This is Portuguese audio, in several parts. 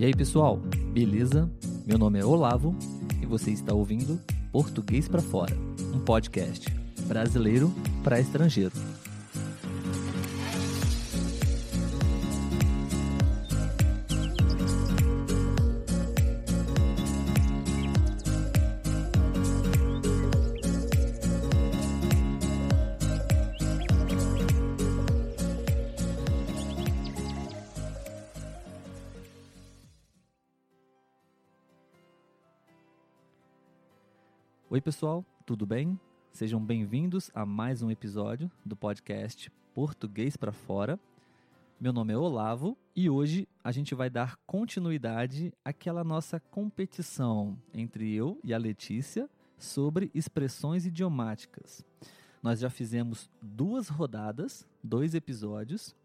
E aí, pessoal? Beleza? Meu nome é Olavo e você está ouvindo Português para Fora, um podcast brasileiro para estrangeiro. Oi, pessoal, tudo bem? Sejam bem-vindos a mais um episódio do podcast Português para Fora. Meu nome é Olavo e hoje a gente vai dar continuidade àquela nossa competição entre eu e a Letícia sobre expressões idiomáticas. Nós já fizemos duas rodadas, dois episódios,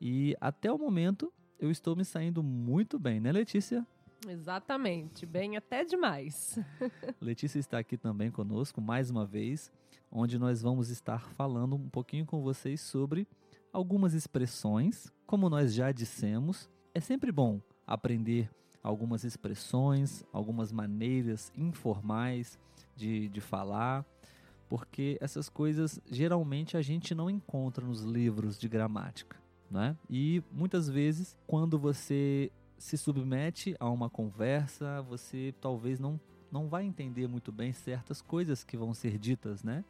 e até o momento eu estou me saindo muito bem, né, Letícia? Exatamente, bem até demais. Letícia está aqui também conosco mais uma vez, onde nós vamos estar falando um pouquinho com vocês sobre algumas expressões. Como nós já dissemos, é sempre bom aprender algumas expressões, algumas maneiras informais de, de falar, porque essas coisas geralmente a gente não encontra nos livros de gramática. Né? E muitas vezes, quando você se submete a uma conversa, você talvez não, não vai entender muito bem certas coisas que vão ser ditas, né?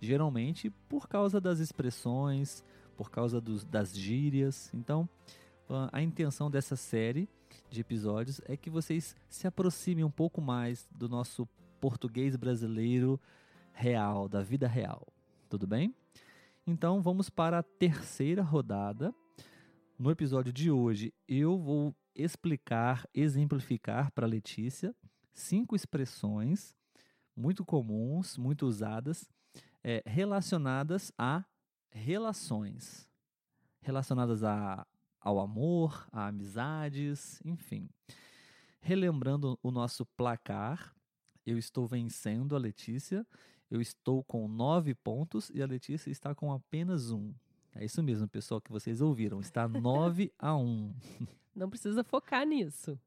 Geralmente por causa das expressões, por causa dos, das gírias. Então, a intenção dessa série de episódios é que vocês se aproximem um pouco mais do nosso português brasileiro real, da vida real. Tudo bem? Então, vamos para a terceira rodada. No episódio de hoje, eu vou explicar, exemplificar para Letícia cinco expressões muito comuns, muito usadas, é, relacionadas a relações, relacionadas a, ao amor, a amizades, enfim. Relembrando o nosso placar, eu estou vencendo a Letícia, eu estou com nove pontos e a Letícia está com apenas um. É isso mesmo, pessoal, que vocês ouviram. Está 9 a 1. Não precisa focar nisso.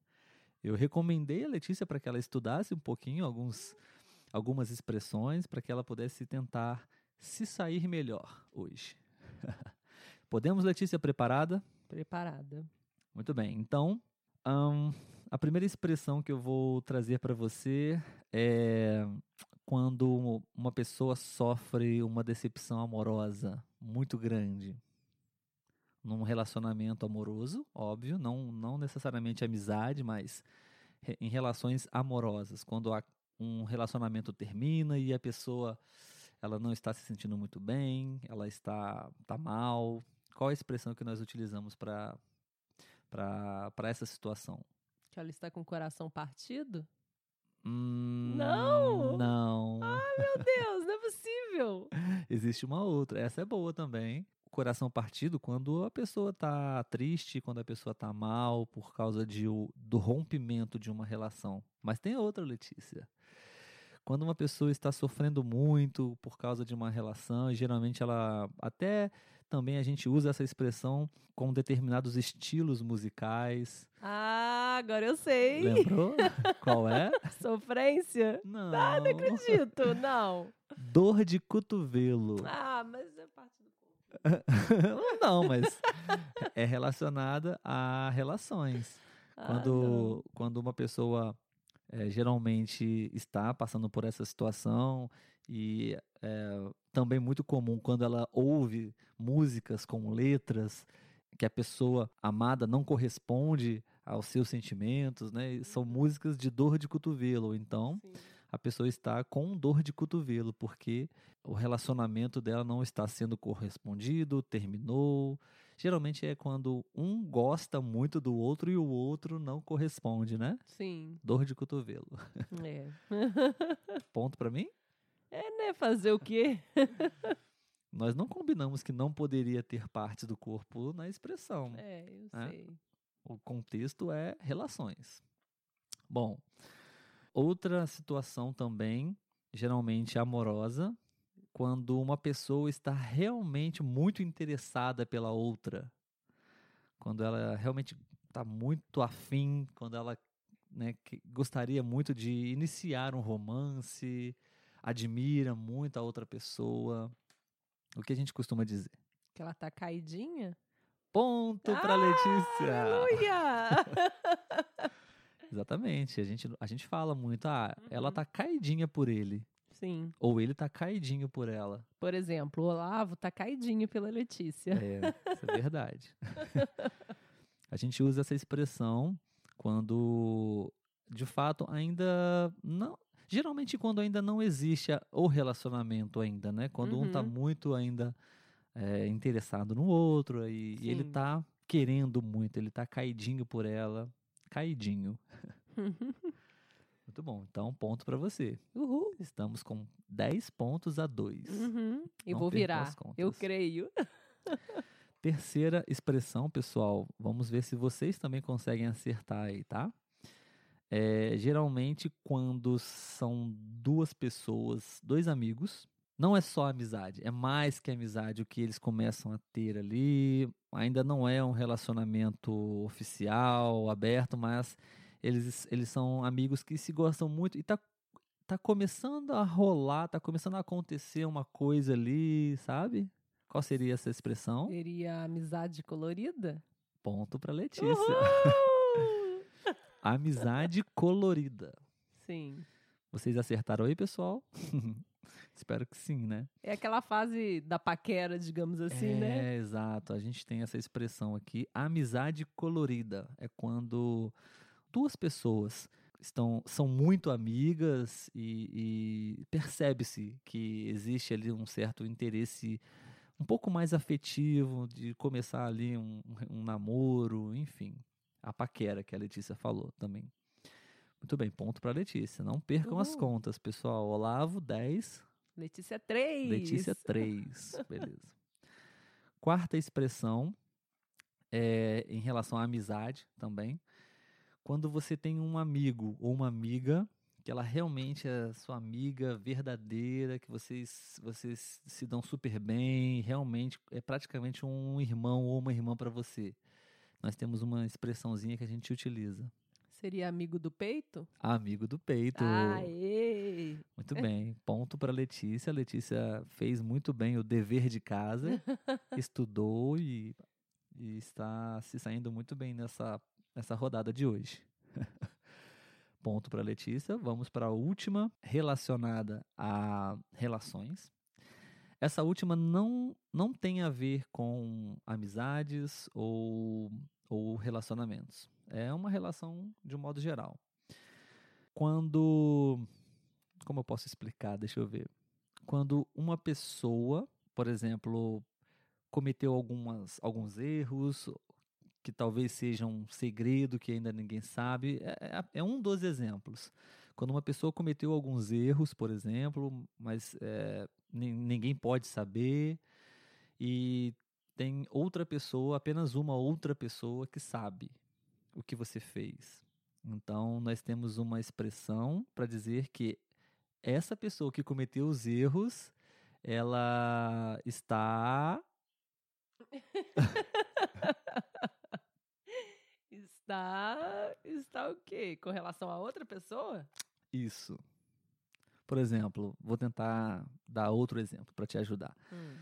Eu recomendei a Letícia para que ela estudasse um pouquinho alguns, algumas expressões para que ela pudesse tentar se sair melhor hoje. Podemos, Letícia, preparada? Preparada. Muito bem. Então, um, a primeira expressão que eu vou trazer para você é quando uma pessoa sofre uma decepção amorosa muito grande num relacionamento amoroso, óbvio, não, não necessariamente amizade, mas em relações amorosas, quando um relacionamento termina e a pessoa ela não está se sentindo muito bem, ela está tá mal. Qual a expressão que nós utilizamos para para essa situação? Que ela está com o coração partido? Hum, não! Não. Ai, meu Deus, não é possível. Existe uma outra. Essa é boa também. Coração partido quando a pessoa está triste, quando a pessoa está mal por causa de, do rompimento de uma relação. Mas tem outra, Letícia. Quando uma pessoa está sofrendo muito por causa de uma relação, e geralmente ela até também a gente usa essa expressão com determinados estilos musicais. Ah, agora eu sei. Lembrou? Qual é? Sofrência? Não. Ah, não acredito, não. Dor de cotovelo. Ah, mas é parte. não, mas é relacionada a relações. Ah, Quando, quando uma pessoa é, geralmente está passando por essa situação e é também muito comum quando ela ouve músicas com letras que a pessoa amada não corresponde aos seus sentimentos, né? São músicas de dor de cotovelo. Então, Sim. A pessoa está com dor de cotovelo porque o relacionamento dela não está sendo correspondido, terminou. Geralmente é quando um gosta muito do outro e o outro não corresponde, né? Sim. Dor de cotovelo. É. Ponto para mim? É, né? Fazer o quê? Nós não combinamos que não poderia ter parte do corpo na expressão. É, eu É? sei. O contexto é relações. Bom, outra situação também, geralmente amorosa, quando uma pessoa está realmente muito interessada pela outra. Quando ela realmente tá muito afim, quando ela né, gostaria muito de iniciar um romance, admira muito a outra pessoa. O que a gente costuma dizer? Que ela tá caidinha? Ponto para Letícia. Aleluia! Exatamente. A gente, a gente fala muito, ah, ela Uhum. tá caidinha por ele. Sim. Ou ele tá caidinho por ela. Por exemplo, o Olavo tá caidinho pela Letícia. É, isso é verdade. a gente usa essa expressão quando, de fato, ainda não. Geralmente quando ainda não existe o relacionamento ainda, né? Quando um tá Uhum. muito ainda é, interessado no outro e, e ele tá querendo muito, ele tá caidinho por ela. Caidinho. Muito bom. Então, ponto pra você. Uhul. Estamos com 10 pontos a 2. Uhum. E Não vou virar. Eu creio. Terceira expressão, pessoal, vamos ver se vocês também conseguem acertar aí, tá? É, geralmente, quando são duas pessoas, dois amigos, não é só amizade, é mais que amizade o que eles começam a ter ali. Ainda não é um relacionamento oficial, aberto, mas eles, eles são amigos que se gostam muito e tá, tá começando a rolar, tá começando a acontecer uma coisa ali, sabe? Qual seria essa expressão? Seria amizade colorida? Ponto para Letícia. Amizade colorida. Sim. Vocês acertaram aí, pessoal? Espero que sim, né? É aquela fase da paquera, digamos assim, é, né? exato. A gente tem essa expressão aqui. Amizade colorida é quando duas pessoas estão são muito amigas e, e percebe-se que existe ali um certo interesse um pouco mais afetivo de começar ali um, um namoro, enfim, a paquera que a Letícia falou também. Muito bem, ponto para Letícia. Não percam as contas, pessoal. Olavo 10, Letícia 3. Letícia 3. Beleza. Quarta expressão é em relação à amizade também. Quando você tem um amigo ou uma amiga que ela realmente é sua amiga verdadeira, que vocês vocês se dão super bem, realmente é praticamente um irmão ou uma irmã para você. Nós temos uma expressãozinha que a gente utiliza. Seria amigo do peito? Amigo do peito. Aê! Muito bem, ponto para Letícia. A Letícia fez muito bem o dever de casa, estudou e, e está se saindo muito bem nessa, nessa rodada de hoje. ponto para Letícia. Vamos para a última, relacionada a relações. Essa última não, não tem a ver com amizades ou, ou relacionamentos. É uma relação de um modo geral. Quando como eu posso explicar? Deixa eu ver. Quando uma pessoa, por exemplo, cometeu algumas, alguns erros, que talvez seja um segredo que ainda ninguém sabe, é, é- é um dos exemplos. Quando uma pessoa cometeu alguns erros, por exemplo, mas é, nin- ninguém pode saber, e tem outra pessoa, apenas uma outra pessoa que sabe o que você fez. Então, nós temos uma expressão para dizer que essa pessoa que cometeu os erros, ela está. Está. Está o quê? Com relação a outra pessoa? Isso. Por exemplo, vou tentar dar outro exemplo para te ajudar. Hum.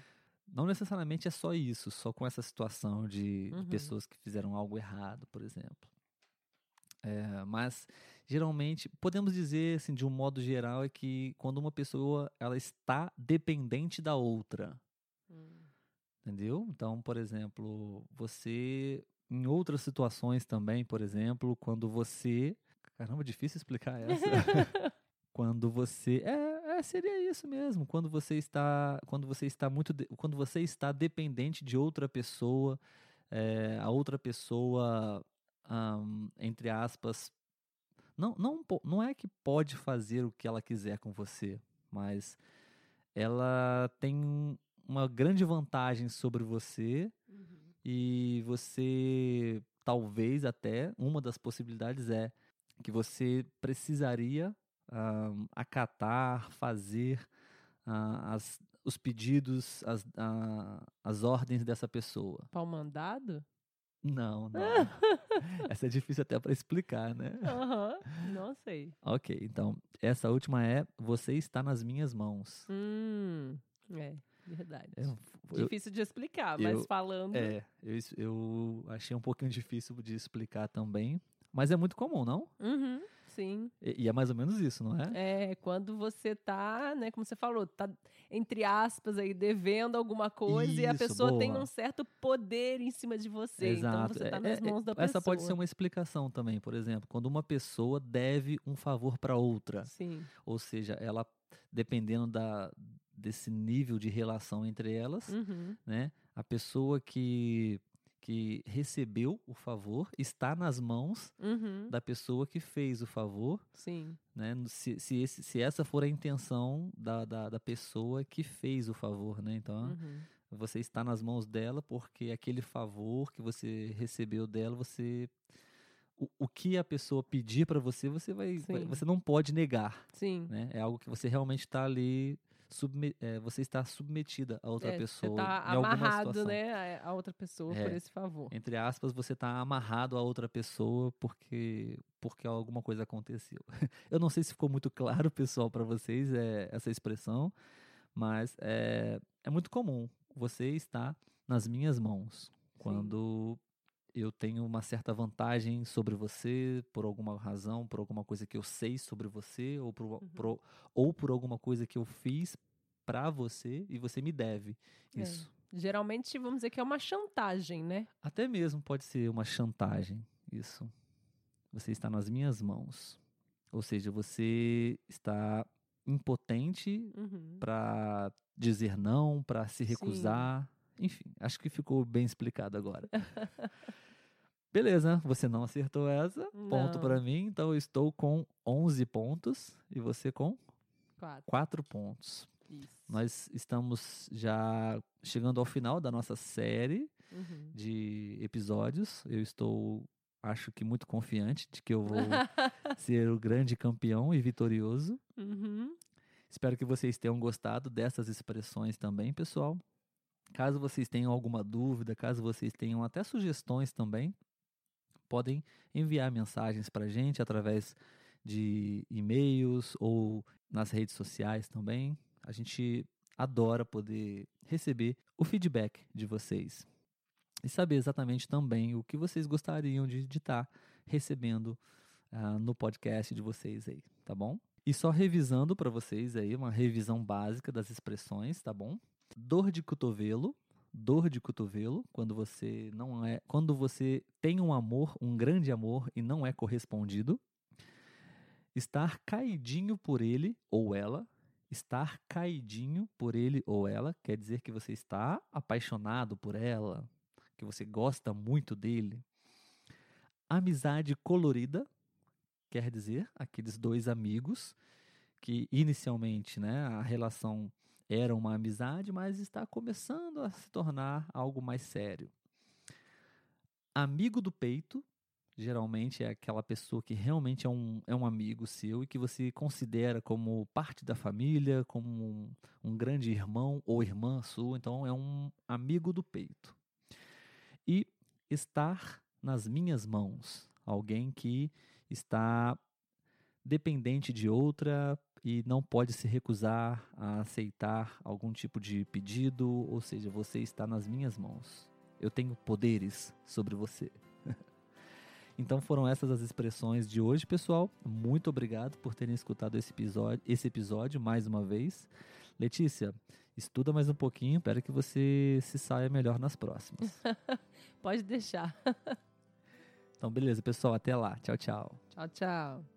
Não necessariamente é só isso, só com essa situação de, de Uhum. pessoas que fizeram algo errado, por exemplo. É, mas geralmente podemos dizer assim de um modo geral é que quando uma pessoa ela está dependente da outra Hum. Entendeu? Então, por exemplo, você. Em outras situações também, por exemplo, quando você. Caramba, difícil explicar essa. quando você. É, é, seria isso mesmo. Quando você está. Quando você está muito. de- Quando você está dependente de outra pessoa, é, a outra pessoa, ahn, entre aspas. Não, não, não é que pode fazer o que ela quiser com você, mas ela tem uma grande vantagem sobre você Uhum. E você talvez até uma das possibilidades é que você precisaria ah, acatar, fazer ah, as, os pedidos, as, ah, as ordens dessa pessoa. Pau mandado? Não, não. essa é difícil até para explicar, né? Aham, não sei. Ok, então, essa última é Você está nas minhas mãos. Hum, é, verdade. Eu- eu- Difícil de explicar, mas eu- falando. é, eu, eu achei um pouquinho difícil de explicar também, mas é muito comum, não? Uhum, sim. E, e é mais ou menos isso, não é? É, quando você tá, né, como você falou, tá, entre aspas, aí, devendo alguma coisa e a Isso, pessoa tem boa. um certo poder em cima de você. Então Exato. você tá É- nas é- mãos da pessoa. Essa pode ser uma explicação também, por exemplo, quando uma pessoa deve um favor para outra, Sim. ou seja, ela dependendo da desse nível de relação entre elas, Uhum. né? A pessoa que que recebeu o favor está nas mãos Uhum. da pessoa que fez o favor, Sim. né? Se, se, esse- se essa for a intenção da, da, da pessoa que fez o favor, né? Então, Uhum. você está nas mãos dela porque aquele favor que você recebeu dela, você o, o que a pessoa pedir para você, você vai, vai- você não pode negar, Sim. né? É algo que você realmente está ali subme, é, você está submetida a outra É, pessoa Você tá alguma amarrado, né, a outra pessoa por É. esse favor. Entre aspas, você está amarrado a outra pessoa porque porque alguma coisa aconteceu. Eu não sei se ficou muito claro, pessoal, para vocês é, essa expressão, mas é, é muito comum. Você está nas minhas mãos quando eu tenho uma certa vantagem sobre você por alguma razão, por alguma coisa que eu sei sobre você ou por, Uhum. por- ou por alguma coisa que eu fiz para você e você me deve É. isso. Geralmente, vamos dizer que é uma chantagem, né? Até mesmo pode ser uma chantagem, isso. Você está nas minhas mãos. Ou seja, você está impotente Uhum. para dizer não, para se Sim. recusar. Enfim, acho que ficou bem explicado agora. Beleza, você não acertou essa. Ponto Não. para mim. Então eu estou com 11 pontos e você com Quatro. 4 pontos. Isso. Nós estamos já chegando ao final da nossa série Uhum. de episódios. Eu estou, acho que muito confiante de que eu vou ser o grande campeão e vitorioso. Uhum. Espero que vocês tenham gostado dessas expressões também, pessoal. Caso vocês tenham alguma dúvida, caso vocês tenham até sugestões também, podem enviar mensagens para a gente através de e-mails ou nas redes sociais também. A gente adora poder receber o feedback de vocês e saber exatamente também o que vocês gostariam de estar recebendo ah, no podcast de vocês aí, tá bom? E só revisando para vocês aí, uma revisão básica das expressões, tá bom? Dor de cotovelo, dor de cotovelo, quando você não é, quando você tem um amor, um grande amor e não é correspondido. Estar caidinho por ele ou ela, estar caidinho por ele ou ela quer dizer que você está apaixonado por ela, que você gosta muito dele. Amizade colorida quer dizer aqueles dois amigos que inicialmente, né, a relação era uma amizade, mas está começando a se tornar algo mais sério. Amigo do peito, geralmente é aquela pessoa que realmente é um, é um amigo seu e que você considera como parte da família, como um, um grande irmão ou irmã sua, então é um amigo do peito. E estar nas minhas mãos, alguém que está dependente de outra e não pode se recusar a aceitar algum tipo de pedido, ou seja, você está nas minhas mãos. Eu tenho poderes sobre você. então foram essas as expressões de hoje, pessoal. Muito obrigado por terem escutado esse episódio, esse episódio mais uma vez. Letícia, estuda mais um pouquinho, espero que você se saia melhor nas próximas. Pode deixar. Então, beleza, pessoal, até lá. Tchau, tchau. Tchau, tchau.